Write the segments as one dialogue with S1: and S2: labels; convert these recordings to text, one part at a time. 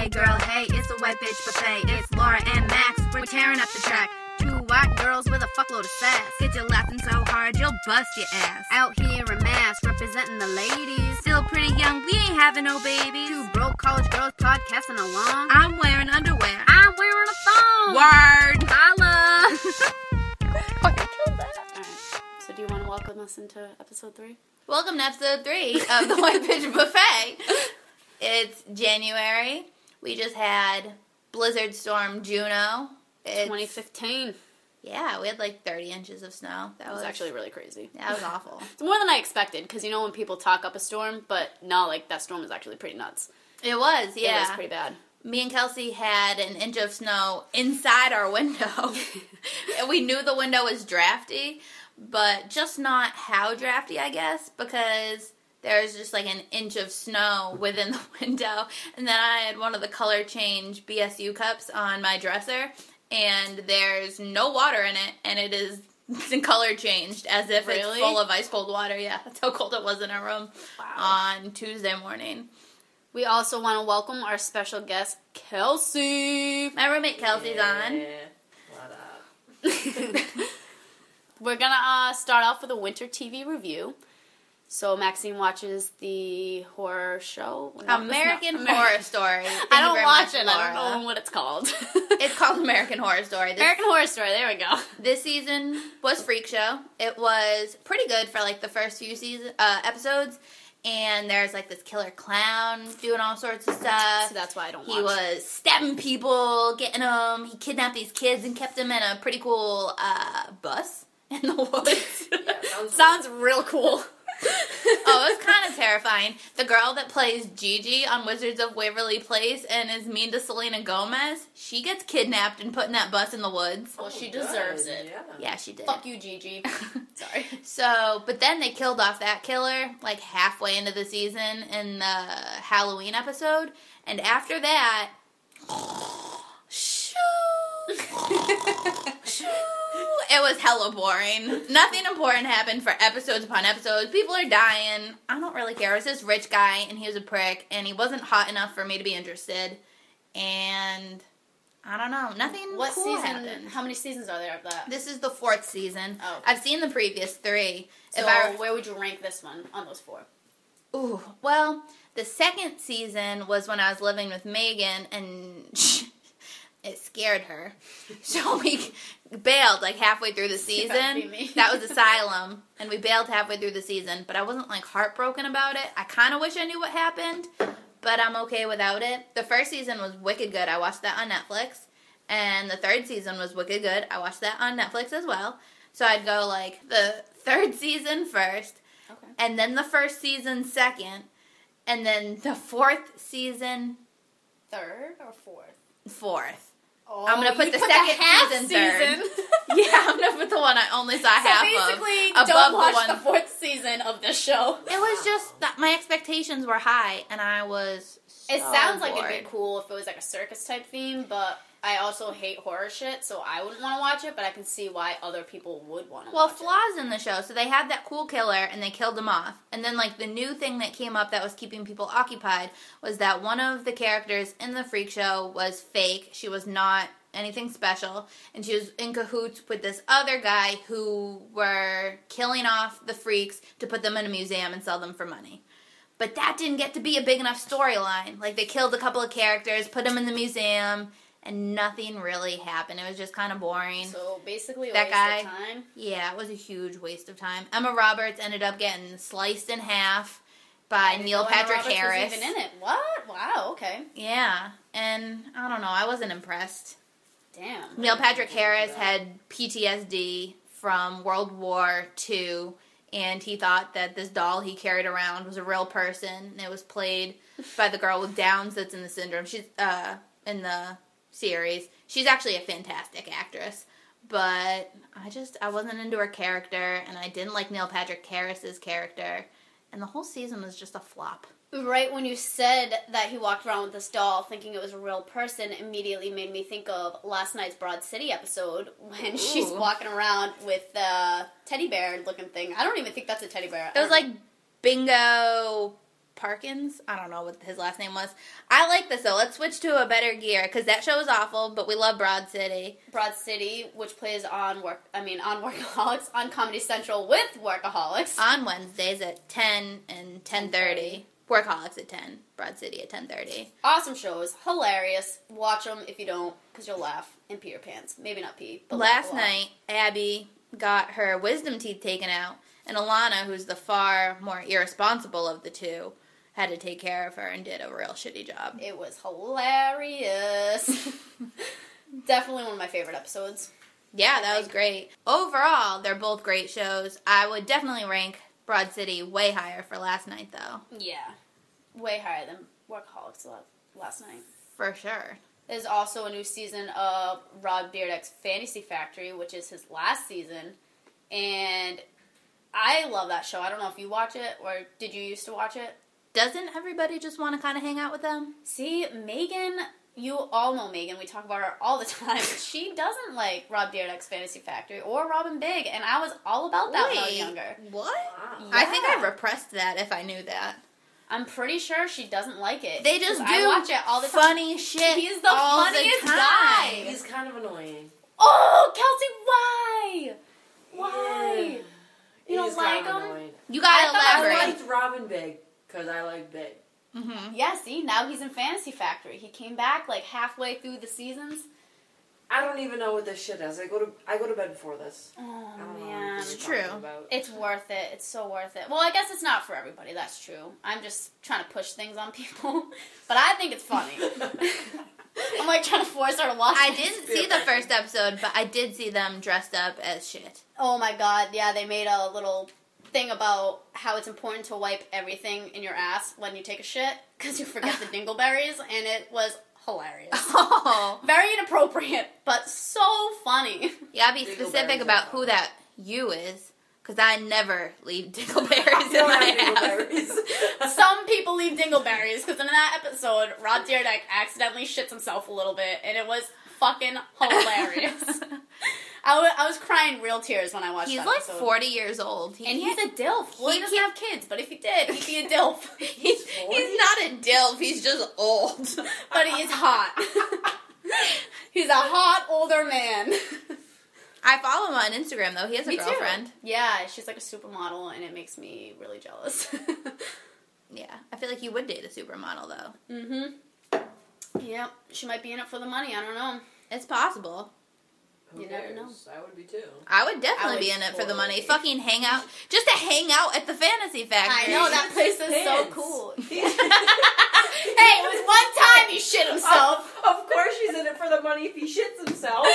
S1: Hey girl, hey, it's the white bitch buffet. It's Laura and Max. We're tearing up the track. Two white girls with a fuckload of sass. Get you laughing so hard you'll bust your ass. Out here in mass, representing the ladies. Still pretty young, we ain't having no babies. Two broke college girls podcasting along. I'm wearing underwear. I'm wearing a thong. Word. Holla.
S2: Fucking killed that. Alright. So do you want to welcome us into episode three?
S3: Welcome to episode three of the White Bitch Buffet. It's January. We just had Blizzard Storm Juno. It's,
S2: 2015.
S3: Yeah, we had like 30 inches of snow. That
S2: That was actually really crazy.
S3: that was awful.
S2: It's more than I expected because you know when people talk up a storm, but no, like that storm was actually pretty nuts.
S3: It was, yeah.
S2: It was pretty bad.
S3: Me and Kelsey had an inch of snow inside our window. we knew the window was drafty, but just not how drafty, I guess, because there's just like an inch of snow within the window. And then I had one of the color change BSU cups on my dresser, and there's no water in it, and it is color changed as if it's full of ice cold water. Yeah, that's how cold it was in our room
S2: Wow.
S3: on Tuesday morning.
S2: We also want to welcome our special guest, Kelsey.
S3: My roommate Kelsey's on.
S4: What up?
S2: We're gonna uh, start off with a winter TV review. So Maxine watches the horror show. No, it's not-
S3: American Horror Story. Thank
S2: I don't watch it. I don't know what it's called.
S3: It's called American Horror Story. This,
S2: American Horror Story. There we go.
S3: this season was Freak Show. It was pretty good for like the first few season uh, episodes. And there's like this killer clown doing all sorts of stuff.
S2: So that's why I don't watch it.
S3: He was stabbing people, getting them. He kidnapped these kids and kept them in a pretty cool uh, bus in the woods.
S4: sounds
S2: Sounds real cool.
S3: Oh, it was kind of terrifying. The girl that plays Gigi on Wizards of Waverly Place and is mean to Selena Gomez, she gets kidnapped and put in that bus in the woods.
S2: Well, oh, she
S4: good,
S2: deserves it.
S4: Yeah.
S3: Yeah, she did.
S2: Fuck you, Gigi. Sorry.
S3: So, but then they killed off that killer like halfway into the season in the Halloween episode, and after that, shoo, shoo, it was hella boring. Nothing important happened for episodes upon episodes. People are dying. I don't really care. It was this rich guy, and he was a prick, and he wasn't hot enough for me to be interested. And I don't know. Nothing.
S2: What
S3: cool
S2: season?
S3: happened.
S2: How many seasons are there of that?
S3: This is the fourth season.
S2: Oh.
S3: I've seen the previous three.
S2: So
S3: if I
S2: where would you rank this one on those four?
S3: Ooh, well, the second season was when I was living with Megan, and it scared her. So we bailed like halfway through the
S2: See, that would
S3: season. That was Asylum, and we bailed halfway through the season. But I wasn't like heartbroken about it. I kind of wish I knew what happened, but I'm okay without it. The first season was wicked good. I watched that on Netflix, and the third season was wicked good. I watched that on Netflix as well. So I'd go like the third season first,
S2: Okay.
S3: and then the first season second, and then the fourth season
S2: Third or fourth?
S3: fourth.
S2: Oh,
S3: I'm gonna oh,
S2: put
S3: the
S2: put
S3: second
S2: half
S3: season third. Yeah, I'm gonna put the one I only saw
S2: so
S3: half
S2: basically,
S3: of above
S2: don't
S3: the
S2: watch
S3: one.
S2: the fourth season of this show.
S3: it was just that my expectations were high, and I was.
S2: It
S3: so
S2: sounds like it'd be cool if it was like a circus type theme, but I also hate horror shit, so I wouldn't want to watch it. But I can see why other people would want to.
S3: Well, flaws in the show. So they had that cool killer and they killed him off. And then, like, the new thing that came up that was keeping people occupied was that one of the characters in the freak show was fake. She was not anything special. And she was in cahoots with this other guy who were killing off the freaks to put them in a museum and sell them for money. But that didn't get to be a big enough storyline. Like, they killed a couple of characters, put them in the museum, and nothing really happened. It was just kind of boring.
S2: So basically, a
S3: That
S2: waste
S3: guy-
S2: of time.
S3: Yeah, it was a huge waste of time. Emma Roberts ended up getting sliced in half by Neil Patrick Harris.
S2: even in it. What? Wow. Okay.
S3: Yeah, and I don't know, I wasn't impressed.
S2: Damn.
S3: Neil Patrick Harris had PTSD from World War II, and he thought that this doll he carried around was a real person, and it was played by the girl with Downs that's in the syndrome. She's uh in the series. She's actually a fantastic actress. But I just I wasn't into her character and I didn't like Neil Patrick Harris's character and the whole season was just a flop.
S2: Right when you said that he walked around with this doll thinking it was a real person, immediately made me think of last night's Broad City episode when she's walking around with the teddy bear looking thing. I don't even think that's a teddy bear.
S3: It was like bingo Parkins. I don't know what his last name was. I like this though. Let's switch to a better gear because that show is awful, but we love Broad City.
S2: Broad City, which plays on work. I mean, on Workaholics on Comedy Central with Workaholics.
S3: On Wednesdays at ten and ten thirty. Workaholics at ten. Broad City at ten thirty.
S2: awesome shows, hilarious. Watch them if you don't, because you'll laugh and pee your pants. Maybe not pee. But
S3: Last night, Abby got her wisdom teeth taken out, and Ilana, who's the far more irresponsible of the two, had to take care of her and did a real shitty job.
S2: it was hilarious. Definitely one of my favorite episodes.
S3: Yeah, that was great. Overall, they're both great shows. I would definitely rank Broad City way higher for last night, though.
S2: Yeah, way higher than Workaholics la- last night.
S3: For sure.
S2: There's also a new season of Rob Dyrdek's Fantasy Factory, which is his last season, and I love that show. I don't know if you watch it or did you used to watch it.
S3: Doesn't everybody just want to kind of hang out with them?
S2: See, Megan, you all know Megan. We talk about her all the time. she doesn't like Rob Dyrdek's Fantasy Factory or Rob & Big, and I was all about that when I was younger.
S3: What?
S4: Wow.
S3: I think I repressed that if I knew that.
S2: I'm pretty sure she doesn't like it.
S3: They just
S2: 'cause
S3: do
S2: I watch it all the time.
S3: funny shit.
S2: He's the
S3: all
S2: funniest
S3: the time.
S2: guy.
S4: He's kind of annoying.
S2: Oh, Kelsey, why? Why?
S4: Yeah.
S2: You don't like him?
S4: annoying.
S3: You gotta
S2: I thought I
S4: I liked Rob & Big because I like Big.
S3: hmm
S2: Yeah, see, now he's in Fantasy Factory. He came back like halfway through the seasons.
S4: I don't even know what this shit is. I go to I go to bed before this.
S2: Oh
S4: I don't know
S2: man,
S4: what
S3: It's true.
S4: about.
S2: it's worth it. It's so worth it. Well, I guess it's not for everybody. That's true. I'm just trying to push things on people, but I think it's funny. I'm like trying to force her to watch.
S3: I didn't see the first episode, but I did see them dressed up as shit.
S2: Oh my god, yeah, they made a little thing about how it's important to wipe everything in your ass when you take a shit because you forget the dingleberries, and it was hilarious.
S3: Oh.
S2: Very inappropriate, but so funny.
S3: Yeah, be specific about who that you is, because I never leave dingleberries in my ass.
S4: dingleberries.
S2: Some people leave dingleberries because in that episode, Rob Dyrdek accidentally shits himself a little bit, and it was fucking hilarious. I I was crying real tears when I watched
S3: He's
S2: that
S3: like
S2: episode.
S3: 40 years old. He
S2: And he's a DILF. Well, he,
S3: he
S2: doesn't have kids, but if he did, he'd be a DILF.
S3: he's, he's not a dilf, he's just old.
S2: but he is hot. he's a hot older man.
S3: I follow him on Instagram though. He has a
S2: Me too.
S3: girlfriend.
S2: Yeah, she's like a supermodel, and it makes me really jealous.
S3: Yeah, I feel like he would date a supermodel though.
S2: mm-hmm. Yeah, she might be in it for the money. I don't know.
S3: It's possible.
S4: Who
S2: You never know.
S4: I would be too.
S3: I would definitely
S2: I would
S3: be in it for the money.
S2: totally.
S3: Fucking hang out, just to hang out at the Fantasy Factory.
S2: I know that place is so
S4: Pants.
S2: cool. hey, it was one time he shit himself.
S4: of course, she's in it for the money if he shits himself.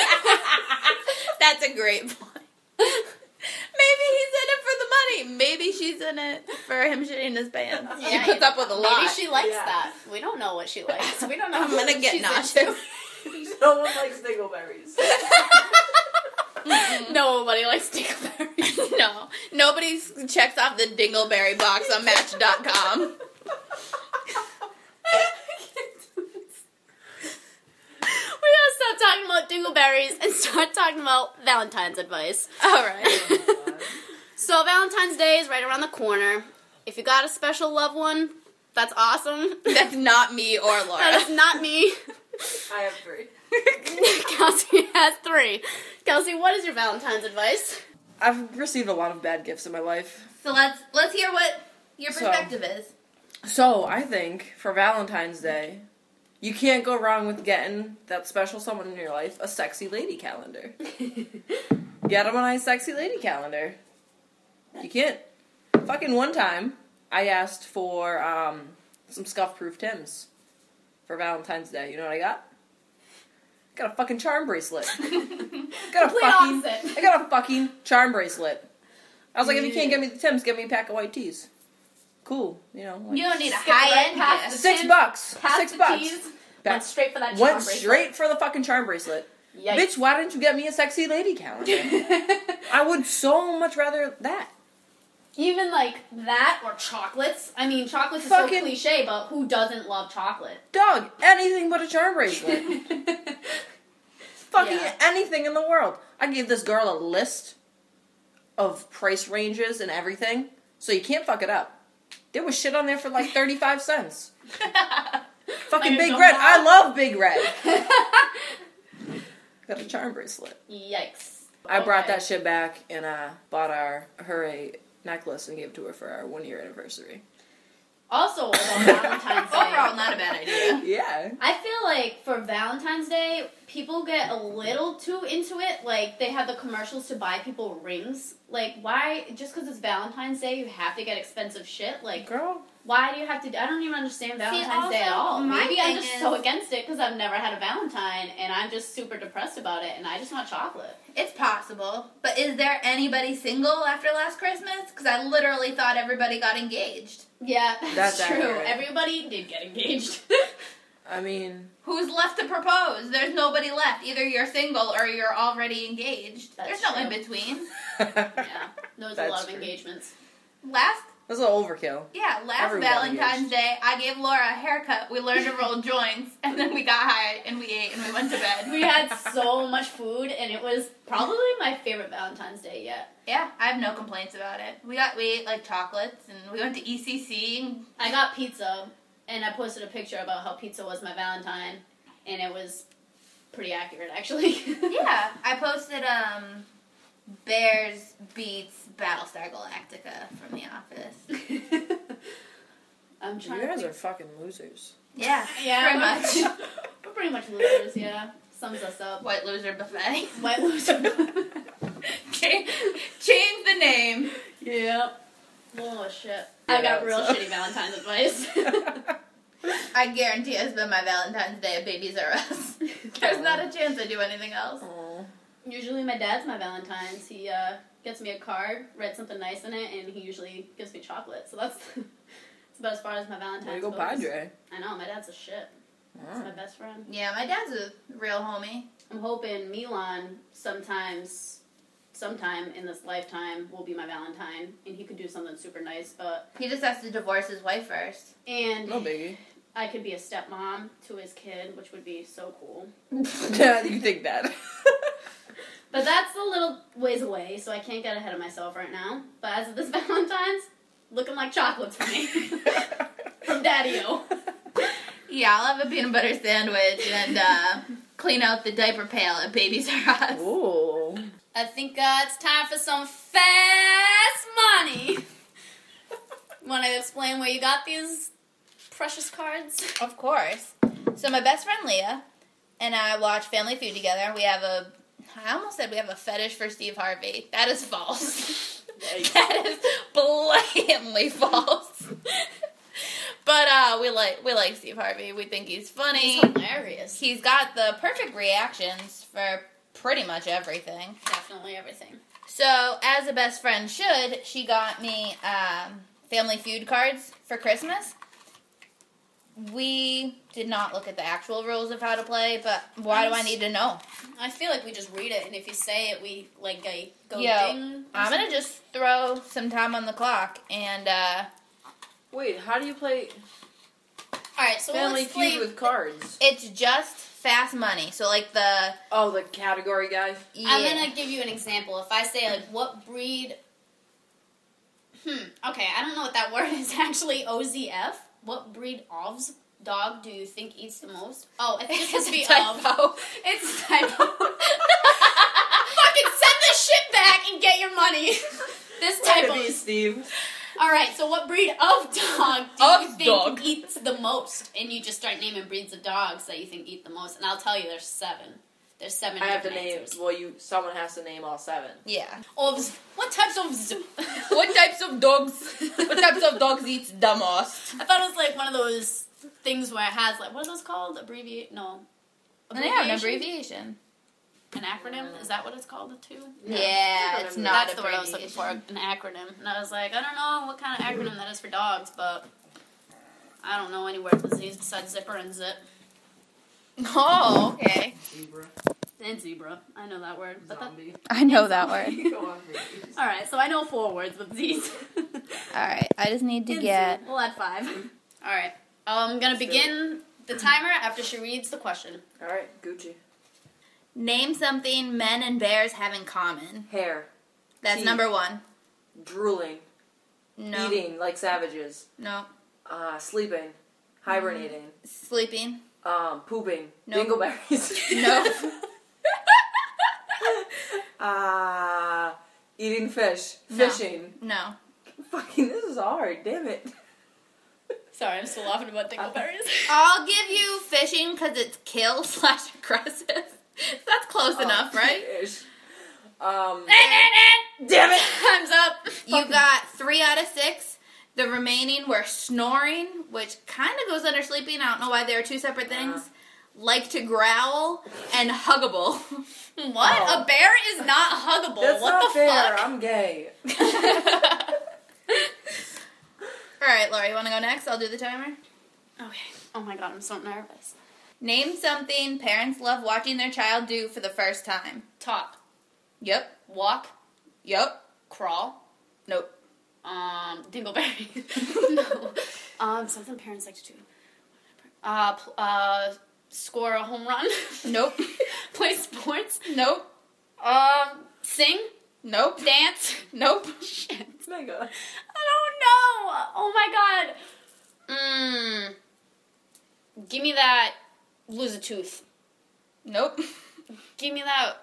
S3: That's a great point. Maybe he's in it for the money. Maybe she's in it for him shitting his pants. she
S2: Yeah,
S3: puts up with a lot.
S2: Maybe she likes
S4: Yeah.
S2: that. We don't know what she likes. We don't know.
S3: I'm gonna get
S2: she's
S3: nauseous.
S2: Into.
S4: no one likes dingleberries.
S2: Nobody likes dingleberries.
S3: no, nobody checks off the dingleberry box on Match.com.
S2: We gotta stop talking about dingleberries and start talking about Valentine's advice.
S3: All right.
S2: So Valentine's Day is right around the corner. If you got a special loved one, that's awesome.
S3: That's not me or Laura.
S2: That is not me.
S4: I have three.
S2: Kelsey has three. Kelsey, what is your Valentine's advice?
S5: I've received a lot of bad gifts in my life.
S3: so let's let's hear what your
S5: So-
S3: perspective is.
S5: So I think for Valentine's Day, you can't go wrong with getting that special someone in your life a sexy lady calendar. Get them a nice sexy lady calendar. You can't. Fucking one time, I asked for um, some scuff proof Tims for Valentine's Day. You know what I got? Got a fucking charm bracelet. got a
S2: Complete
S5: fucking.
S2: opposite.
S5: I got a fucking charm bracelet. I was like, if you can't get me the Tims, get me a pack of white tees. Cool, you know. like-
S3: You don't need a
S2: Skip right
S3: high end
S2: past
S3: gift.
S2: the
S5: Six
S2: Tims,
S5: bucks.
S2: Past
S5: Six
S2: the
S5: bucks. tees,
S2: went straight for that charm
S5: Went
S2: bracelet.
S5: straight for the fucking charm bracelet.
S2: Yikes.
S5: Bitch, why didn't you get me a sexy lady calendar? I would so much rather that.
S2: Even like that or chocolates. I mean, chocolates is so cliche, but who doesn't love chocolate?
S5: Dog, anything but a charm bracelet. Fucking
S2: Yeah.
S5: anything in the world. I gave this girl a list of price ranges and everything, so you can't fuck it up. There was shit on there for like 35 cents. Fucking Big? Red. I love Big Red. Got a charm bracelet.
S2: Yikes.
S5: I brought that shit back and uh, bought our her a necklace and gave it to her for our one year anniversary.
S2: Also, about Valentine's Day.
S3: Overall, not a bad idea.
S5: Yeah.
S2: I feel like for Valentine's Day, people get a little too into it. Like they have the commercials to buy people rings. Like why? Just because it's Valentine's Day, you have to get expensive shit. Like
S5: Girl.
S2: Why do you have to? I don't even understand Valentine's Day at all. Maybe I'm just
S3: is-
S2: so against it because I've never had a Valentine and I'm just super depressed about it and I just want chocolate.
S3: It's possible, but is there anybody single after last Christmas? Because I literally thought everybody got engaged.
S2: Yeah, that's,
S5: That's
S2: true.
S5: accurate.
S2: Everybody did get engaged.
S5: I mean,
S3: Who's left to propose? There's nobody left. Either you're single or you're already engaged.
S2: That's
S3: There's no in between.
S2: yeah, there was a
S5: That's
S2: lot of
S5: true.
S2: engagements.
S3: Last
S5: That's a little overkill.
S3: yeah, last
S5: Everyone
S3: Valentine's
S5: engaged.
S3: Day, I gave Laura a haircut. We learned to roll joints, and then we got high and we ate and we went to bed.
S2: We had so much food, and it was probably my favorite Valentine's Day yet.
S3: yeah, I have no complaints about it. We got we ate like chocolates and we went to ECC.
S2: I got pizza, and I posted a picture about how pizza was my Valentine, and it was pretty accurate, actually.
S3: yeah, I posted um Bears beets Battlestar Galactica from The Office.
S2: I'm
S5: You guys
S2: to
S5: are fucking losers.
S3: Yeah,
S2: yeah,
S3: pretty much.
S2: We're pretty much losers, yeah. Sums us up.
S3: White loser buffet.
S2: White loser.
S3: change, change the name.
S2: yep. Oh shit. I got real
S5: so-
S2: shitty Valentine's advice.
S3: I guarantee I spend my Valentine's Day at Babies R Us. There's not a chance I do anything else.
S5: Aw.
S2: usually my dad's my Valentine's. He uh, gets me a card, writes something nice in it, and he usually gives me chocolate. So that's, that's about as far as my Valentine's
S5: Way to go,
S2: goes.
S5: Padre.
S2: I know, my dad's a shit. He's my best friend.
S3: Yeah, my dad's a real homie.
S2: I'm hoping Milan sometimes, sometime in this lifetime, will be my Valentine, and he could do something super nice. But
S3: He just has to divorce his wife first.
S2: and
S5: No biggie.
S2: I could be a stepmom to his kid, which would be so cool.
S5: yeah, you think that.
S2: But that's a little ways away, so I can't get ahead of myself right now. But as of this Valentine's, looking like chocolates for me from Daddy-O.
S3: Yeah, I'll have a peanut butter sandwich and uh, clean out the diaper pail at Babies R Us.
S5: Ooh.
S2: I think uh, it's time for some fast money. Want to explain where you got these precious cards?
S3: Of course. So my best friend Leah and I watch Family Feud together. We have a I almost said we have a fetish for Steve Harvey. That is false. that is blatantly false. but uh we like we like Steve Harvey. We think he's funny.
S2: He's hilarious.
S3: He's got the perfect reactions for pretty much everything.
S2: Definitely everything.
S3: So, as a best friend should, she got me um, Family Feud cards for Christmas. We did not look at the actual rules of how to play, but why do I need to know?
S2: I feel like we just read it, and if you say it, we like a go
S3: Yo,
S2: ding.
S3: I'm gonna just throw some time on the clock, and uh,
S4: Wait, how do you play
S2: All right, so
S4: Family
S2: let's play.
S4: Feud with cards?
S3: it's just fast money. So, like the
S4: Oh, the category guy.
S3: yeah,
S2: I'm gonna give you an example. If I say like, what breed? Hmm. Okay, I don't know what that word is actually. OZF. What breed of dog do you think eats the most? Oh, I think it's supposed to be of.
S3: typo.
S2: It's typo. Fucking send this shit back and get your money. this typo is
S4: Steve.
S2: all right. So, what breed of dog do
S3: Of
S2: you think
S3: dog.
S2: eats the most? And you just start naming breeds of dogs that you think eat the most, and I'll tell you, there's seven. There's seven.
S4: I have to
S2: different
S4: name.
S2: answers.
S4: Well, you. Someone has to name all seven.
S3: Yeah.
S2: Ovs. What types of?
S3: What types of dogs? What types of dogs eats the most?
S2: I thought it was like one of those things where it has like what are those called? Abbreviate? No.
S3: Yeah, an
S2: Abbreviation?
S3: abbreviation.
S2: An acronym? Is that what it's called? Too.
S3: Yeah, it's not
S2: That's the word I was looking for. An acronym. And I was like, I don't know what kind of acronym that is for dogs, but I don't know any words with Z's besides zipper and zip
S3: Oh, okay.
S4: Zebra.
S2: and zebra. I know that word. But that,
S4: Zombie.
S3: I know that word.
S4: Go on, please.
S2: all right, so I know four words with Z's.
S3: All right, I just need to
S2: And
S3: get.
S2: Z. We'll add five. All right. I'm gonna begin the timer after she reads the question.
S4: All right, Gucci.
S3: Name something men and bears have in common.
S4: Hair.
S3: That's
S4: Teeth.
S3: number one.
S4: Drooling.
S3: No.
S5: Eating like savages.
S3: No.
S5: Uh, sleeping. Hibernating.
S3: Sleeping.
S5: Um, pooping.
S3: Nope.
S5: Dingleberries.
S3: No.
S5: uh, eating fish. Fishing.
S3: no.
S5: Fucking, this is hard. Damn it.
S2: Sorry, I'm still laughing about dingleberries.
S3: I'll give you fishing because it's kill slash aggressive. That's close enough,
S5: Oh,
S3: right?
S5: Fish. Um,
S2: Damn
S5: damn it.
S2: Time's up.
S3: You got three out of six. The remaining were snoring, which kind of goes under sleeping. I don't know why they are two separate things. Like to growl and huggable.
S2: What?
S5: Oh.
S2: A bear is not huggable.
S5: That's
S2: what
S5: not
S2: the
S5: fair.
S2: fuck?
S5: I'm gay.
S3: All right, Laura, you want to go next? I'll do the timer.
S2: Okay. Oh my god, I'm so nervous.
S3: Name something parents love watching their child do for the first time.
S2: Talk,
S3: Yep.
S2: walk,
S3: Yep.
S2: crawl,
S3: Nope.
S2: Um, dingleberry. no. Um, something parents like to do. Uh, pl- uh, score a home run.
S3: Nope.
S2: Play sports.
S3: Nope.
S2: Um, sing,
S3: Nope.
S2: dance.
S3: Nope.
S2: Shit.
S5: Mega.
S2: I don't know. Oh my god. Mmm. Give me that. Lose a tooth.
S3: Nope.
S2: Give me that.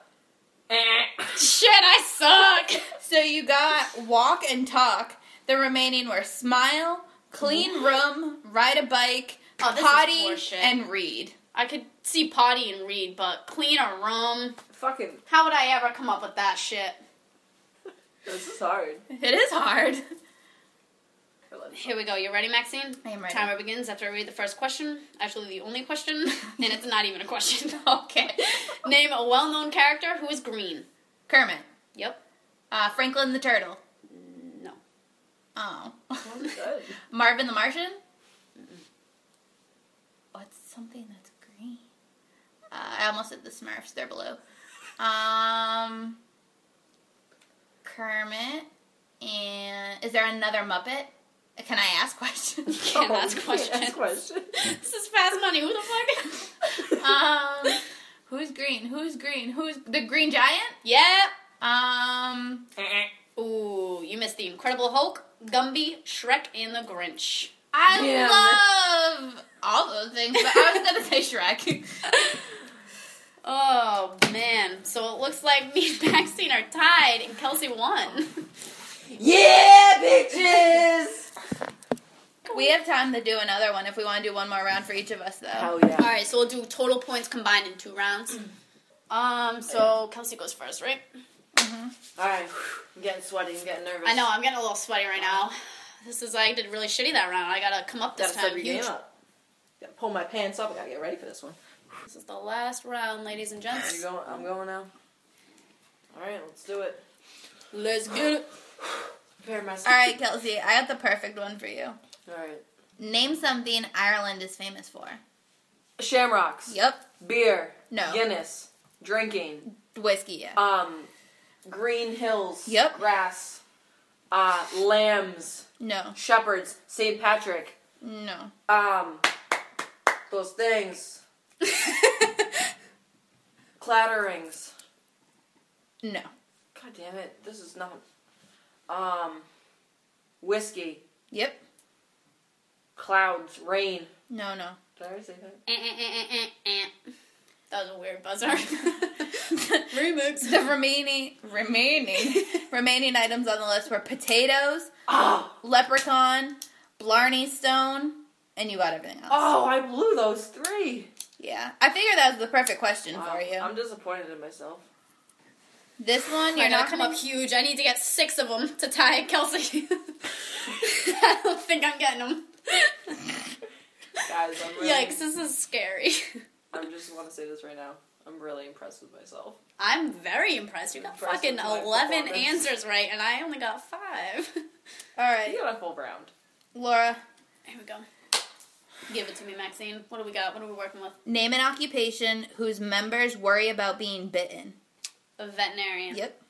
S2: Shit, I suck.
S3: So you got walk and talk. The remaining were smile, clean room, ride a bike,
S2: Oh,
S3: potty, and read.
S2: I could see potty and read, but clean a room.
S5: Fucking,
S2: How would I ever come up with that shit?
S5: this is hard.
S3: It is hard.
S2: Here we go. You ready, Maxine?
S3: I am ready.
S2: Timer begins after I read the first question. Actually, the only question, and it's not even a question.
S3: Okay.
S2: Name a well-known character who is green.
S3: Kermit.
S2: Yep.
S3: Uh, Franklin the Turtle.
S2: No.
S3: Oh.
S5: Good.
S3: Marvin the Martian? What's something that's green? Uh, I almost said the Smurfs. They're blue. Um, Kermit. And is there another Muppet? Can I ask questions?
S2: Can't
S5: Oh,
S2: ask
S5: can't
S2: questions.
S5: ask questions.
S2: This is fast money. Who the fuck?
S3: um, who's green? Who's green? Who's the Green Giant?
S2: yep.
S3: Um,
S2: Ooh, you missed the Incredible Hulk, Gumby, Shrek, and the Grinch.
S3: I love all those things, but I was gonna say Shrek.
S2: Oh man, so it looks like me and Maxine are tied, and Kelsey won.
S5: Yeah, bitches!
S3: We have time to do another one if we want to do one more round for each of us, though.
S5: Hell yeah.
S2: All right, so we'll do total points combined in two rounds. Um, so Kelsey goes first, right? Mhm.
S5: Alright, I'm getting sweaty, I'm getting nervous.
S2: I know I'm getting a little sweaty right now. This is I did really shitty that round. I gotta come up this
S5: Gotta step
S2: time.
S5: your
S2: Huge.
S5: game up. Gotta pull my pants up, I gotta get ready for this one.
S2: This is the last round, ladies and
S5: Are
S2: gents.
S5: you going? I'm going now. Alright, let's do it.
S2: Let's get it.
S5: Prepare myself.
S3: All right, Kelsey, I got the perfect one for you.
S5: Alright.
S3: Name something Ireland is famous for.
S5: Shamrocks.
S3: Yep.
S5: Beer.
S3: No.
S5: Guinness. Drinking.
S3: Whiskey, yeah.
S5: Um, green hills.
S3: Yep.
S5: Grass. Uh, lambs.
S3: No.
S5: Shepherds. St. Patrick.
S3: No.
S5: Um, those things. Clatterings.
S3: No.
S5: God damn it, this is not. Um, whiskey.
S3: Yep.
S5: Clouds. Rain.
S3: No, no.
S5: Did I already say that?
S2: Eh, eh, eh, eh, eh, eh. That was a weird buzzer. Remix.
S3: The remaining remaining remaining items on the list were potatoes,
S5: Oh,
S3: leprechaun, Blarney Stone, and you got everything else.
S5: oh, I blew those three.
S3: Yeah, I figured that was the perfect question
S5: Wow,
S3: for you.
S5: I'm disappointed in myself.
S3: this one
S2: You're
S3: you're
S2: not
S3: not
S2: come up huge. I need to get six of them to tie Kelsey. I don't think I'm getting them.
S5: Guys, I'm really.
S2: Yikes! This is scary.
S5: I just want to say this right now. I'm really impressed with myself.
S2: I'm very impressed. You got
S5: Impressed
S2: fucking eleven answers right, and I only got five.
S3: All right,
S5: You got a full round.
S3: Laura,
S2: Here we go. Give it to me, Maxine. What do we got? What are we working with?
S3: name an occupation whose members worry about being bitten.
S2: A veterinarian.
S3: Yep.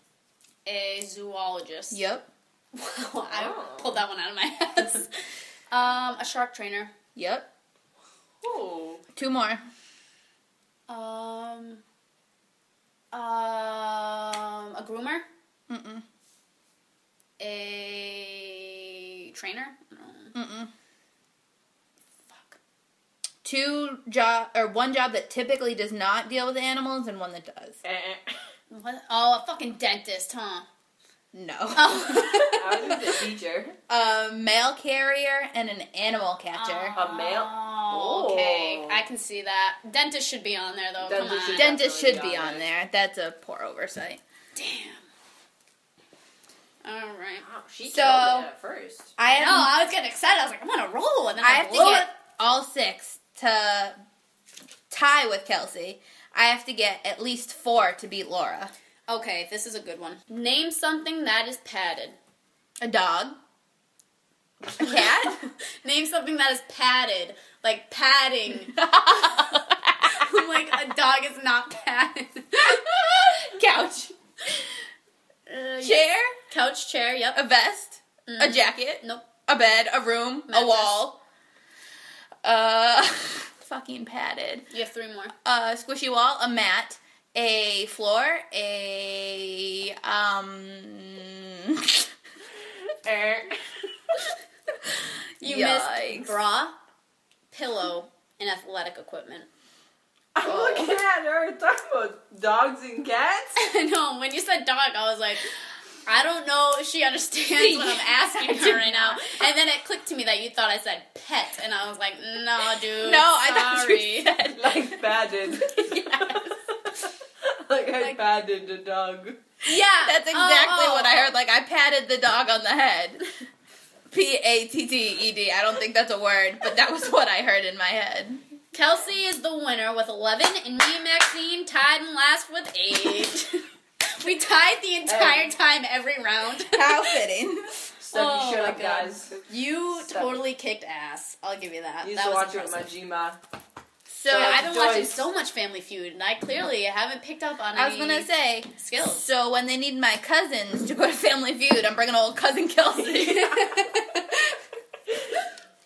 S2: A zoologist.
S3: Yep.
S2: Wow, I
S5: Oh.
S2: pulled that one out of my ass. Um, a shark trainer.
S3: Yep.
S5: Oh.
S3: Two more.
S2: Um, um, a groomer.
S3: Mm-mm.
S2: A trainer. I.
S3: Mm-mm.
S2: Fuck.
S3: Two job or one job that typically does not deal with animals and one that does.
S5: Eh.
S2: What? Oh, a fucking dentist, huh?
S3: No.
S2: Oh.
S5: I was a teacher.
S3: a mail carrier and an animal catcher.
S5: A mail.
S2: Oh, okay. I can see that. Dentist should be on there though. Come
S5: Dentist
S2: on.
S5: should
S3: Dentist should be
S5: be on
S3: on there. That's a poor oversight.
S2: Damn. All right.
S5: Wow, she
S3: So-
S5: killed it at first.
S3: I
S2: No,
S3: have
S2: I was getting excited. I was like, I'm on a roll, and then
S3: I
S2: I,
S3: have to get
S2: it.
S3: all six to tie with Kelsey. I have to get at least four to beat Laura.
S2: Okay, this is a good one. Name something that is padded.
S3: A dog. A cat.
S2: Name something that is padded, like padding. Like a dog is not padded.
S3: Couch.
S2: Uh, yes.
S3: Chair.
S2: couch, chair. Yep.
S3: A vest. A
S2: Mhm.
S3: jacket.
S2: Nope.
S3: A bed. A room.
S2: Mattress.
S3: A wall. Uh, fucking padded.
S2: You have three more.
S3: A squishy wall. A mat. A floor. A um.
S5: Eh.
S2: You
S3: Yikes.
S2: missed bra, pillow, and athletic equipment.
S5: I'm looking at her talking about dogs and cats.
S2: I know. When you said dog, I was like, I don't know if she understands what I'm asking
S3: I
S2: her
S3: did
S2: right now. And then it clicked to me that you thought I said pet, and I was like, no, dude.
S3: No, I thought
S2: sorry.
S3: you said
S5: Like padded. like I
S2: Like-
S5: padded a dog.
S2: Yeah,
S3: That's oh, exactly
S2: oh, oh,
S3: what I oh. heard. Like I patted the dog on the head. P A T T E D. I don't think that's a word, but that was what I heard in my head.
S2: Kelsey is the winner with 11, and me, Maxine, tied and last with 8. we tied the entire
S5: Hey.
S2: time every round.
S3: How fitting.
S5: Step
S2: Oh
S5: your shit
S2: my
S5: up, guys.
S2: You
S5: Stop.
S2: totally kicked ass. I'll give you that.
S5: Used
S2: that
S5: to
S2: was
S5: watch it with
S2: impressive.
S5: my Gma.
S3: So
S2: yeah,
S5: Yeah,
S2: I've been watching so much Family Feud, and I clearly haven't picked up on
S3: I was
S2: any
S3: gonna say.
S2: skills.
S3: So when they need my cousins to go to Family Feud, I'm bringing old cousin Kelsey.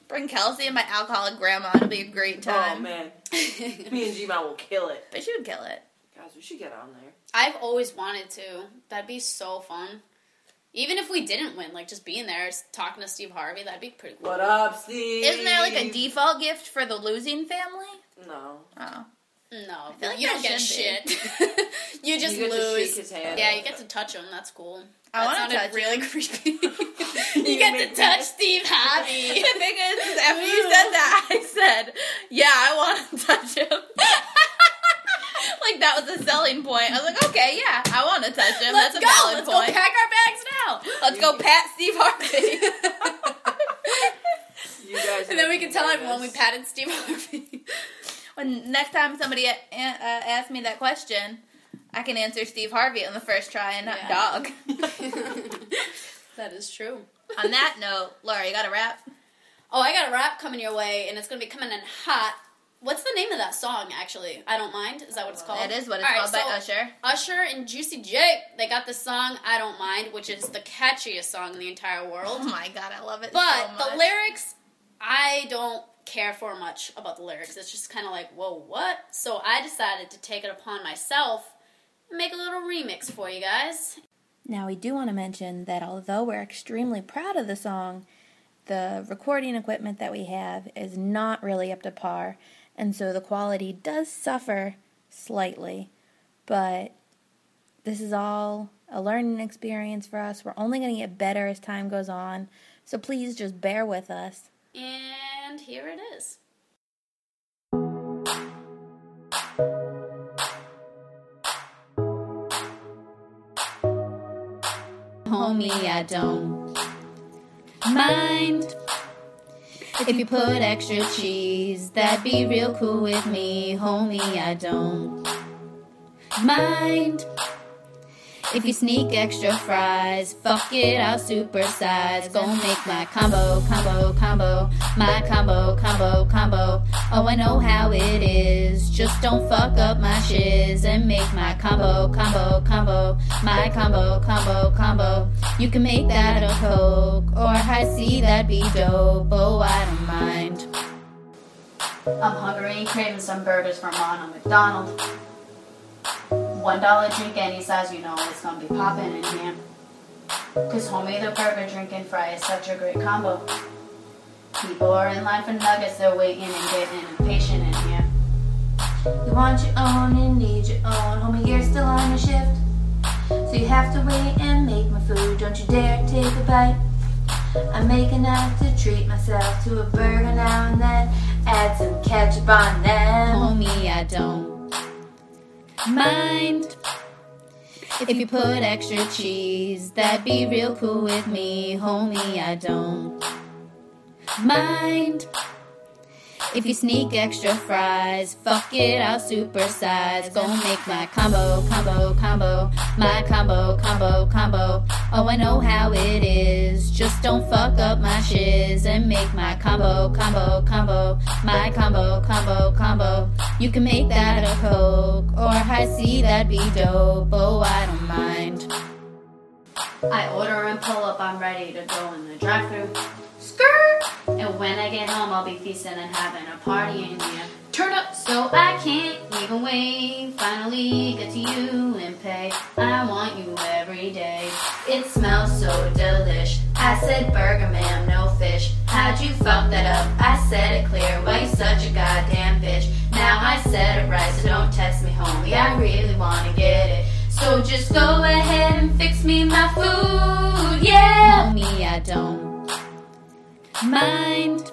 S3: Bring Kelsey and my alcoholic grandma. It'll be a great oh, time.
S5: Oh man, me and Gma will kill it.
S3: But she would kill it.
S5: Guys, we should get on there.
S2: I've always wanted to. That'd be so fun. Even if we didn't win, like just being there, talking to Steve Harvey, that'd be pretty cool.
S5: What up, Steve?
S3: Isn't there like a default gift for the losing family?
S5: No.
S3: Oh.
S2: No,
S3: feel like
S2: you don't get shit. you just
S5: you get to
S2: lose.
S5: shake
S2: yeah, you get to touch him. That's cool.
S3: I
S2: that
S3: wanna
S2: sounded
S3: touch
S2: really
S3: him.
S2: creepy. you
S5: You
S2: get
S5: make
S2: to touch
S5: me-
S2: Steve Harvey.
S3: the thing is, is after you said that, I said, "Yeah, I want to touch him." Like that was a selling point. I was like, "Okay, yeah, I want to touch him.
S2: Let's
S3: That's a
S2: go.
S3: valid
S2: Let's
S3: point.
S2: go pack our bags now.
S3: Let's go, pat Steve Harvey."
S5: You guys.
S2: and then we can
S5: me
S2: tell everyone we patted Steve Harvey.
S3: when next time somebody uh, uh, asks me that question, I can answer Steve Harvey on the first try and not
S2: Yeah.
S3: dog.
S2: that is true.
S3: on that note, Laura, you got a wrap?
S2: Oh, I got a wrap coming your way, and it's gonna be coming in hot. What's the name of that song? Actually, I don't mind. Is that what it's called?
S3: That is what it's
S2: All right,
S3: called by
S2: so
S3: Usher.
S2: Usher and Juicy J. They got the song "I Don't Mind," which is the catchiest song in the entire world.
S3: Oh my god, I love it
S2: But
S3: so much.
S2: the lyrics, I don't care for much about the lyrics. It's just kind of like, whoa, what? So I decided to take it upon myself and make a little remix for you guys.
S3: Now, we do want to mention that although we're extremely proud of the song, the recording equipment that we have is not really up to par, and so the quality does suffer slightly. But this is all a learning experience for us. We're only going to get better as time goes on, so please just bear with us.
S2: And here it is.
S3: Homie, I don't mind if you put extra cheese. That'd be real cool with me, homie. I don't mind if you sneak extra fries. Fuck it, I'll supersize. Go make my combo, combo, combo, my combo, combo, combo. Oh, I know how it is. Just don't fuck up my shiz and make my combo, combo, combo, my combo, combo, combo. You can make that a coke or Hi-C, that'd be dope. Oh, I don't mind.
S2: I'm hungry, craving some burgers from Ronald McDonald. One dollar drink any size, you know it's gonna be popping in here.
S1: Cause homie, the burger, drink, and fry is such a great combo. People are in line for nuggets, they're waiting and getting impatient in here.
S3: You want your own and need your own. Homie, you're still on your shift. You have to wait and make my food. Don't you dare take a bite. I make enough to treat myself to a burger now and then. Add some ketchup on them.
S1: Homie, I don't mind if you put extra cheese. That'd be real cool with me, homie. I don't mind if you sneak extra fries. Fuck it, I'll supersize. Gonna make my combo, combo, combo, my combo, combo, combo. Oh, I know how it is. Just don't fuck up my shiz and make my combo, combo, combo, my combo, combo, combo. You can make that a coke or Hi-C, that'd be dope. Oh, I don't mind. I order and pull up, I'm ready to go in the drive I get home, I'll be feasting and having a party in here. Turn up so I can't even wait. Finally get to you and pay. I want you every day. It smells so delish. I said burger, ma'am, no fish. How'd you fuck that up? I said it clear. Why you such a goddamn bitch? Now I said it right, so don't test me, homie. I really wanna get it. So just go ahead and fix me my food, yeah. Homie, I don't mind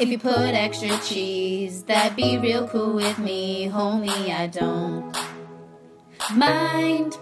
S1: if you put extra cheese. That'd be real cool with me, homie. I don't mind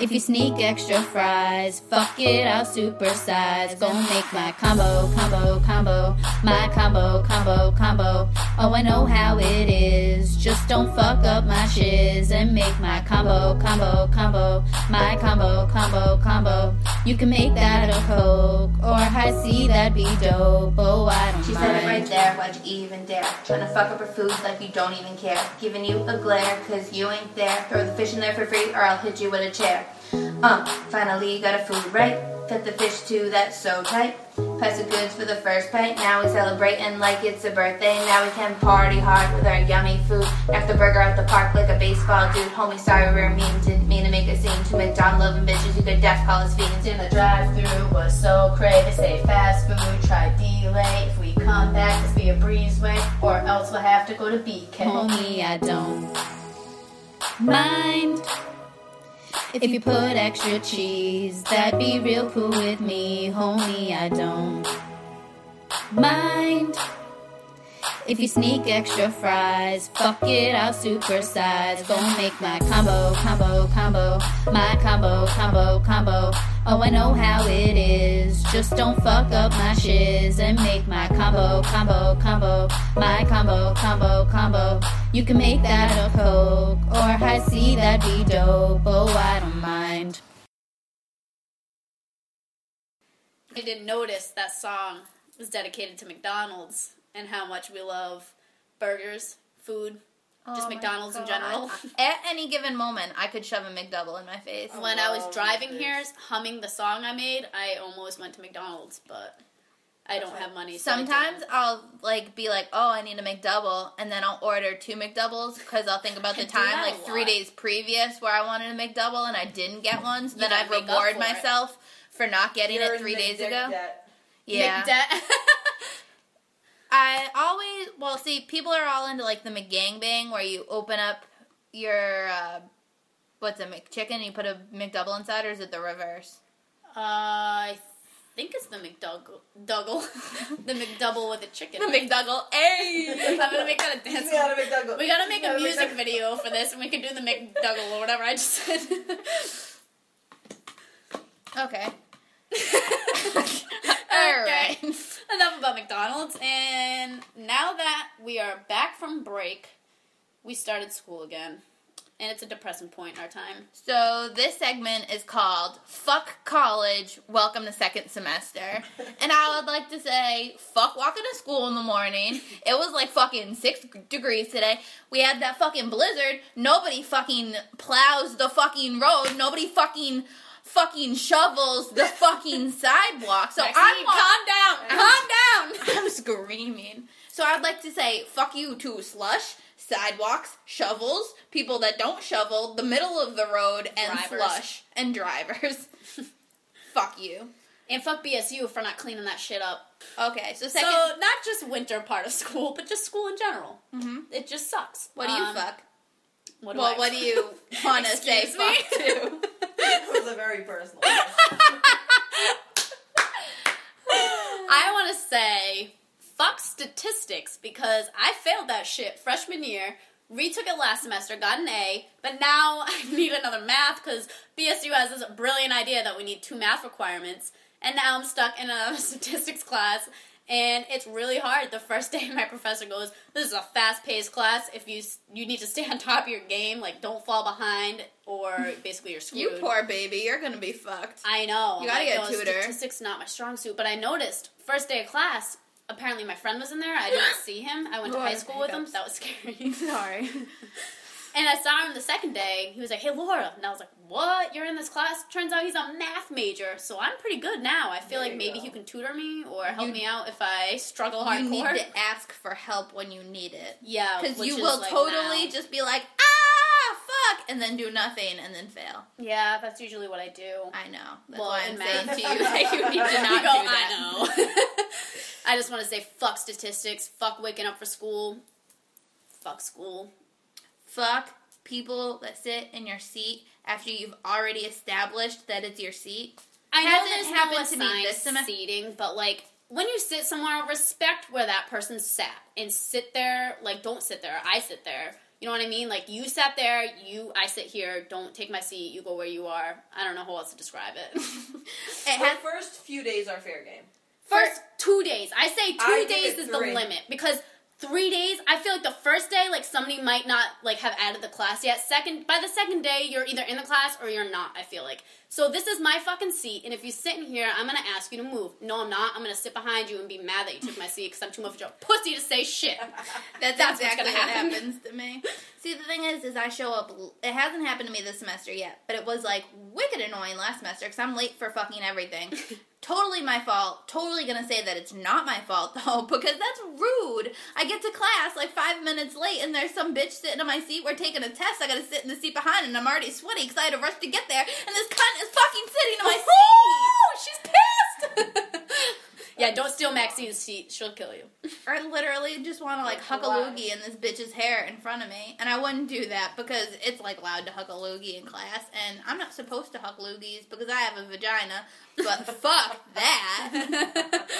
S1: if you sneak extra fries. Fuck it, I'll supersize. Gonna make my combo, combo, combo, my combo, combo, combo. Oh, I know how it is. Just don't fuck up my shiz and make my combo, combo, combo, my combo, combo, combo. You can make that a coke or high C, that'd be dope. Oh, I don't
S3: She
S1: mind.
S3: said it right there, why'd you even dare? Trying to fuck up her food like you don't even care. Giving you a glare, cause you ain't there. Throw the fish in there for free, or I'll hit you with a chair. Uh, finally got a food right. Fed the fish too, that's so tight. Pass the goods for the first pint. Now we celebrating like it's a birthday. Now we can party hard with our yummy food. Knock the burger out the park like a baseball dude. Homie, sorry we are mean. Didn't mean to make a scene. Two McDonald loving bitches. You could def call us
S1: in the drive-through was so cray. They say fast food, try delay. If we come back, this be a breezeway, or else we'll have to go to BK. Homie, I don't mind if you put extra cheese. That'd be real cool with me, homie. I don't mind. If you sneak extra fries, fuck it, I'll supersize. Gonna make my combo, combo, combo, my combo, combo, combo. Oh, I know how it is. Just don't fuck up my shiz and make my combo, combo, combo, my combo, combo, combo. You can make that a coke or Hi-C, that'd be dope. Oh, I don't mind. I didn't notice that song was dedicated to McDonald's and how much we love burgers, food, just
S3: Oh
S1: McDonald's in general.
S3: At any given moment, I could shove a McDouble in my face.
S1: when I was driving
S5: burgers.
S1: here, humming the song I made, I almost went to McDonald's, but I don't
S5: Okay.
S1: have money. So
S3: Sometimes. I'll like be like, "Oh, I need a McDouble," and then I'll order two McDoubles because I'll think about the time like three days previous where I wanted a McDouble and I didn't get one. So
S1: You
S3: then I'd
S1: make up
S3: reward
S1: for it.
S3: myself for not getting
S5: You're
S3: it three days ago.
S5: debt.
S3: Yeah,
S1: McDe-
S3: I always well see people are all into like the McGangbang where you open up your uh, what's a McChicken and you put a McDouble inside, or is it the reverse?
S1: Uh, I think it's the McDougal, the McDouble with a chicken.
S3: The McDouble. Hey.
S1: I'm gonna make that a dance.
S5: Teach me how to make.
S1: We gotta make a
S5: Gotta make
S1: music
S5: that-
S1: video for this, and we can do the McDougal or whatever I just said.
S3: okay.
S1: okay.
S3: Alright.
S1: Enough about McDonald's. And now that we are back from break, we started school again. And it's a depressing point in our time.
S3: So this segment is called "Fuck College, Welcome to Second Semester," and I would like to say, "Fuck walking to school in the morning." It was like fucking six degrees today. We had that fucking blizzard. Nobody fucking plows the fucking road. Nobody fucking fucking shovels the fucking sidewalk. So
S1: Maxine,
S3: I'm
S1: calm down, calm down.
S3: I'm screaming. So I'd like to say, fuck you to slush, sidewalks, shovels, people that don't shovel, the middle of the road, and
S2: Drivers.
S3: slush, and drivers. Fuck you.
S2: And fuck BSU for not cleaning that shit up.
S3: Okay, so
S2: So not just winter part of school, but just school in general.
S3: Mhm.
S2: It just sucks.
S3: what do you
S2: Um,
S3: fuck?
S2: What do
S3: Well,
S2: I
S3: what do you want to say
S2: me?
S3: fuck to?
S4: That was a very personal.
S2: I want to say fuck statistics because I failed that shit freshman year. Retook it last semester, got an A, but now I need another math because BSU has this brilliant idea that we need two math requirements, and now I'm stuck in a statistics class, and it's really hard. The first day, my professor goes, "This is a fast-paced class. If you you need to stay on top of your game, like don't fall behind, or basically you're screwed."
S3: You poor baby, you're gonna be fucked.
S2: I know.
S3: You gotta
S2: Like,
S3: get a tutor.
S2: Statistics not my strong suit, but I noticed first day of class. Apparently, my friend was in there. I didn't see him. I went to
S3: Lord,
S2: high school with him. That was scary.
S3: Sorry.
S2: And I saw him the second day. He was like, "Hey, Laura," and I was like, "What? You're in this class?" Turns out he's a math major, so I'm pretty good now. I feel
S4: There
S2: like maybe
S4: go.
S2: he can tutor me or help
S3: You-
S2: me out if I struggle hardcore.
S3: You need to ask for help when you need it.
S2: yeah,
S3: Because you will
S2: like,
S3: totally
S2: now.
S3: just be like, ah, fuck, and then do nothing and then fail.
S2: Yeah, that's usually what I do.
S3: I know. That's
S2: Well,
S3: why I'm saying
S2: math.
S3: to you that you need to not
S2: go,
S3: do that.
S2: I know. I just want to say fuck statistics, fuck waking up for school, fuck school.
S3: Fuck people that sit in your seat after you've already established that it's your seat.
S2: I know
S3: Hasn't
S2: there's
S3: happened
S2: no
S3: to me
S2: assigned
S3: this semester.
S2: seating, but like when you sit somewhere, respect where that person sat and sit there. Like, don't sit there. I sit there. You know what I mean? Like, you sat there. You, I sit here. Don't take my seat. You go where you are. I don't know how else to describe it.
S3: It
S4: The
S3: has
S4: first few days are fair game.
S2: First two days. I say two
S4: I
S2: days is
S4: three.
S2: the limit because three days. I feel like the first day, like somebody might not like have added the class yet. Second, by the second day, you're either in the class or you're not. I feel like so. This is my fucking seat, and if you sit in here, I'm gonna ask you to move. No, I'm not. I'm gonna sit behind you and be mad that you took my seat because I'm too much of a pussy to say shit.
S3: That's,
S2: That's what's
S3: exactly
S2: gonna
S3: what happens to me. See, the thing is, is I show up. It hasn't happened to me this semester yet, but it was like wicked annoying last semester because I'm late for fucking everything. totally my fault. Totally gonna say that it's not my fault though, because that's rude. I get to class like five minutes late, and there's some bitch sitting in my seat. We're taking a test. I gotta sit in the seat behind, and I'm already sweaty because I had to rush to get there. And this cunt is fucking sitting in my seat.
S2: She's pissed. yeah, don't steal Maxine's seat. She'll kill you.
S3: I literally just want to like huck a loogie in this bitch's hair in front of me, and I wouldn't do that because it's like loud to huck a loogie in class, and I'm not supposed to huck loogies because I have a vagina. But fuck that.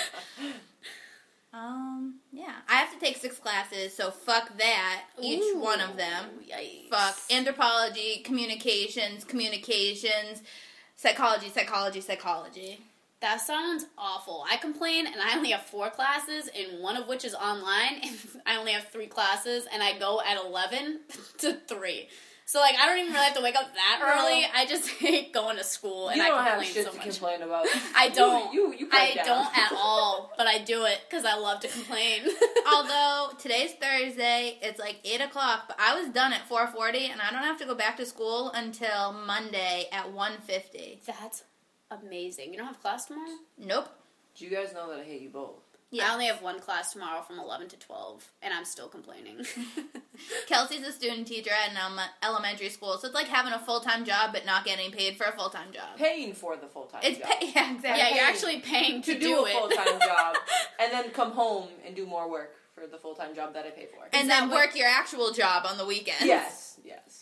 S3: Um, yeah, I have to take six classes, so fuck that. Each one of them.
S2: Yikes.
S3: Fuck anthropology, communications, communications, psychology, psychology, psychology.
S2: That sounds awful. I complain, and I only have four classes, and one of which is online. And I only have three classes, and I go at eleven to three. So like, I don't even really have to wake up that
S4: No.
S2: early. I just hate going to school, and
S4: you
S2: I
S4: don't have
S2: complain
S4: shit
S2: so
S4: to
S2: much.
S4: complain about.
S2: I don't.
S4: You, you, you
S2: I
S4: down.
S2: don't at all, but I do it because I love to complain.
S3: Although today's Thursday, it's like eight o'clock, but I was done at four forty, and I don't have to go back to school until Monday at one fifty.
S2: That's amazing. You don't have class tomorrow?
S3: Nope.
S4: Do you guys know that I hate you both? Yeah.
S2: I only have one class tomorrow from eleven to twelve, and I'm still complaining.
S3: Kelsey's a student teacher at an ele- elementary school, so it's like having a full time job but not getting paid for a full time job.
S4: Paying for the full time
S3: It's
S4: job.
S3: pay- yeah, exactly.
S2: yeah, you're actually paying to,
S4: to do, a full time job and then come home and do more work for the full time job that I pay for.
S3: and
S2: that
S3: then
S2: what-
S3: work your actual job on the weekend.
S4: yes, yes.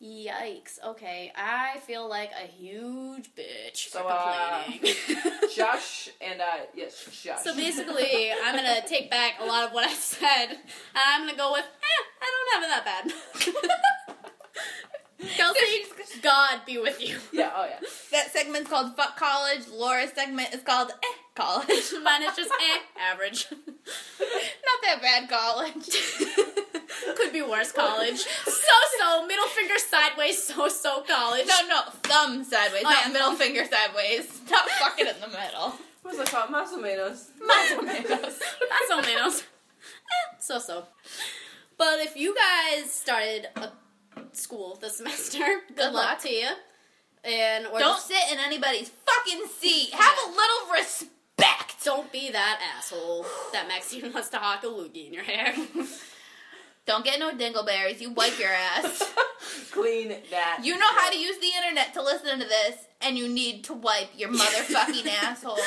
S2: Yikes. Okay, I feel like a huge bitch
S4: So,
S2: for
S4: uh,
S2: complaining.
S4: Josh and I, yes, Josh.
S2: so basically, I'm gonna take back a lot of what I said, and I'm gonna go with, eh, I don't have it that bad. Kelsey, God be with you.
S4: yeah, oh yeah.
S3: That segment's called Fuck College. Laura's segment is called Eh College.
S2: Mine is just eh, average.
S3: not that bad college.
S2: Could be worse college. So so, middle finger sideways, so so college.
S3: no, no, thumb sideways,
S2: Oh,
S3: not
S2: yeah,
S3: middle
S2: thumb.
S3: finger sideways. Not fucking in the middle.
S4: What's that called? Más o menos.
S3: Más o menos.
S2: That's all menos. Eh, so so. But if you guys started a school this semester, good,
S3: Good
S2: luck.
S3: luck.
S2: to you. And or
S3: Don't
S2: just
S3: sit in anybody's fucking seat. Have a little respect.
S2: don't be that asshole that Maxine wants to hawk a loogie in your hair.
S3: Don't get no dingleberries. You wipe your ass.
S4: Clean that.
S3: You know how to use the internet to listen to this, and you need to wipe your motherfucking asshole.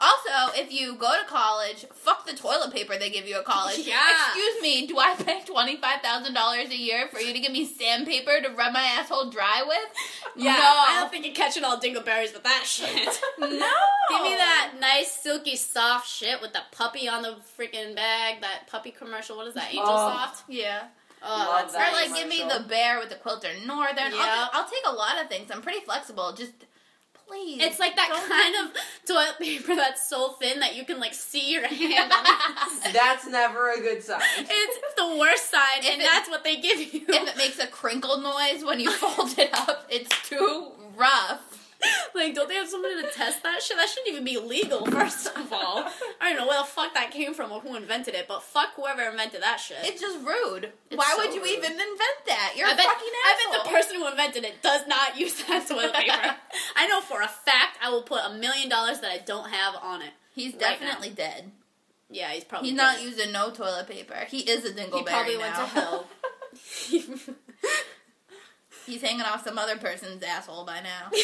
S3: Also, if you go to college, fuck the toilet paper they give you at college.
S2: Yeah.
S3: Excuse me, do I pay twenty five thousand dollars a year for you to give me sandpaper to rub my asshole dry with?
S2: Yeah,
S3: no.
S2: I don't think you're catching all dingleberries with that shit.
S3: no.
S2: Give me that nice, silky, soft shit with the puppy on the freaking bag. That puppy commercial. What is that? Angel
S4: Oh.
S2: Soft.
S3: Yeah.
S2: Oh,
S4: Love that
S3: Or like give me the bear with the Quilted Northern.
S2: Yeah.
S3: I'll, I'll take a lot of things. I'm pretty flexible. Just please.
S2: It's like that
S3: don't-
S2: kind of toilet paper that's so thin that you can like see your hand on it.
S4: That's never a good sign.
S2: It's the worst sign,
S3: If
S2: and
S3: it-
S2: that's what they give you.
S3: if it makes a crinkle noise when you fold it up, it's too rough.
S2: like, don't they have somebody to test that shit? That shouldn't even be legal, first of all. I don't know where the fuck that came from or who invented it, but fuck whoever invented that shit.
S3: It's just rude.
S2: It's
S3: Why
S2: so
S3: would you
S2: rude.
S3: even invent that? You're
S2: I
S3: a
S2: bet,
S3: fucking
S2: I bet the person who invented it does not use that toilet paper. I know for a fact I will put a million dollars that I don't have on it.
S3: He's
S2: right
S3: definitely dead.
S2: Yeah, he's probably
S3: He's not using no toilet paper. He is a dingleberry
S2: He probably
S3: now.
S2: went to hell.
S3: He's hanging off some other person's asshole by now.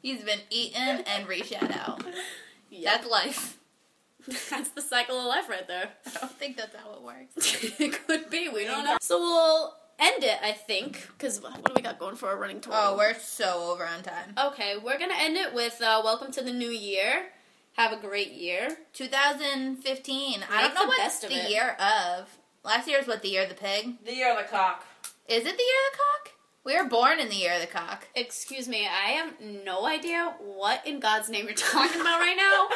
S3: He's been eaten and reshat out.
S2: Yep.
S3: That's life.
S2: That's the cycle of life right there.
S3: I don't think that's how it works.
S2: it could be. We don't know. So we'll end it, I think, because what do we got going for a running total?
S3: Oh, we're so over on time.
S2: okay. We're gonna end it with uh, "Welcome to the New Year." Have a great year.
S3: 2015. I don't know
S2: the
S3: what
S2: best
S3: the
S2: it.
S3: year of. Last year was what the year of the pig.
S4: The year of the cock.
S3: Is it the year of the cock? We were born in the year of the cock.
S2: Excuse me, I have no idea what in God's name you're talking about right now.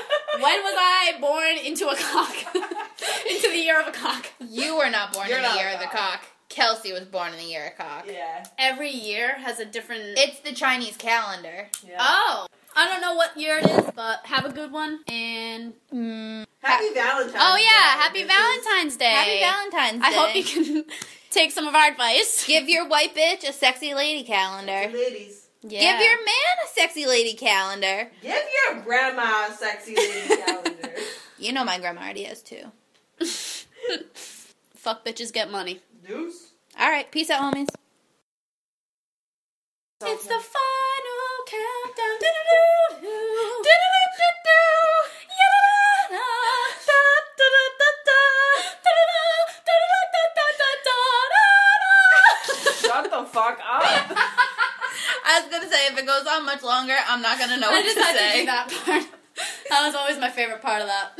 S2: when was I born into a cock? into the year of a cock.
S3: You were not born
S4: You're
S3: in the year of the
S4: cock.
S3: cock. Kelsey was born in the year of cock.
S4: Yeah.
S2: Every year has a different.
S3: It's the Chinese calendar.
S4: Yeah.
S2: oh, I don't know what year it is, but have a good one and.
S4: Mm, happy Valentine's
S2: Oh
S4: Day,
S2: yeah, happy
S4: bitches.
S2: Valentine's Day.
S3: Happy Valentine's Day.
S2: I hope you can take some of our advice.
S3: Give your white bitch a sexy lady calendar.
S4: Ladies,
S2: Yeah.
S3: Give your man a sexy lady calendar.
S4: give your grandma a sexy lady calendar.
S3: You know my grandma already has two.
S2: fuck bitches get money.
S4: Deuce.
S3: All right, peace out, homies.
S2: It's the final
S4: Shut the fuck up.
S3: I was gonna say if it goes on much longer, I'm not gonna know what
S2: I
S3: to say.
S2: that part. That was always my favorite part of that.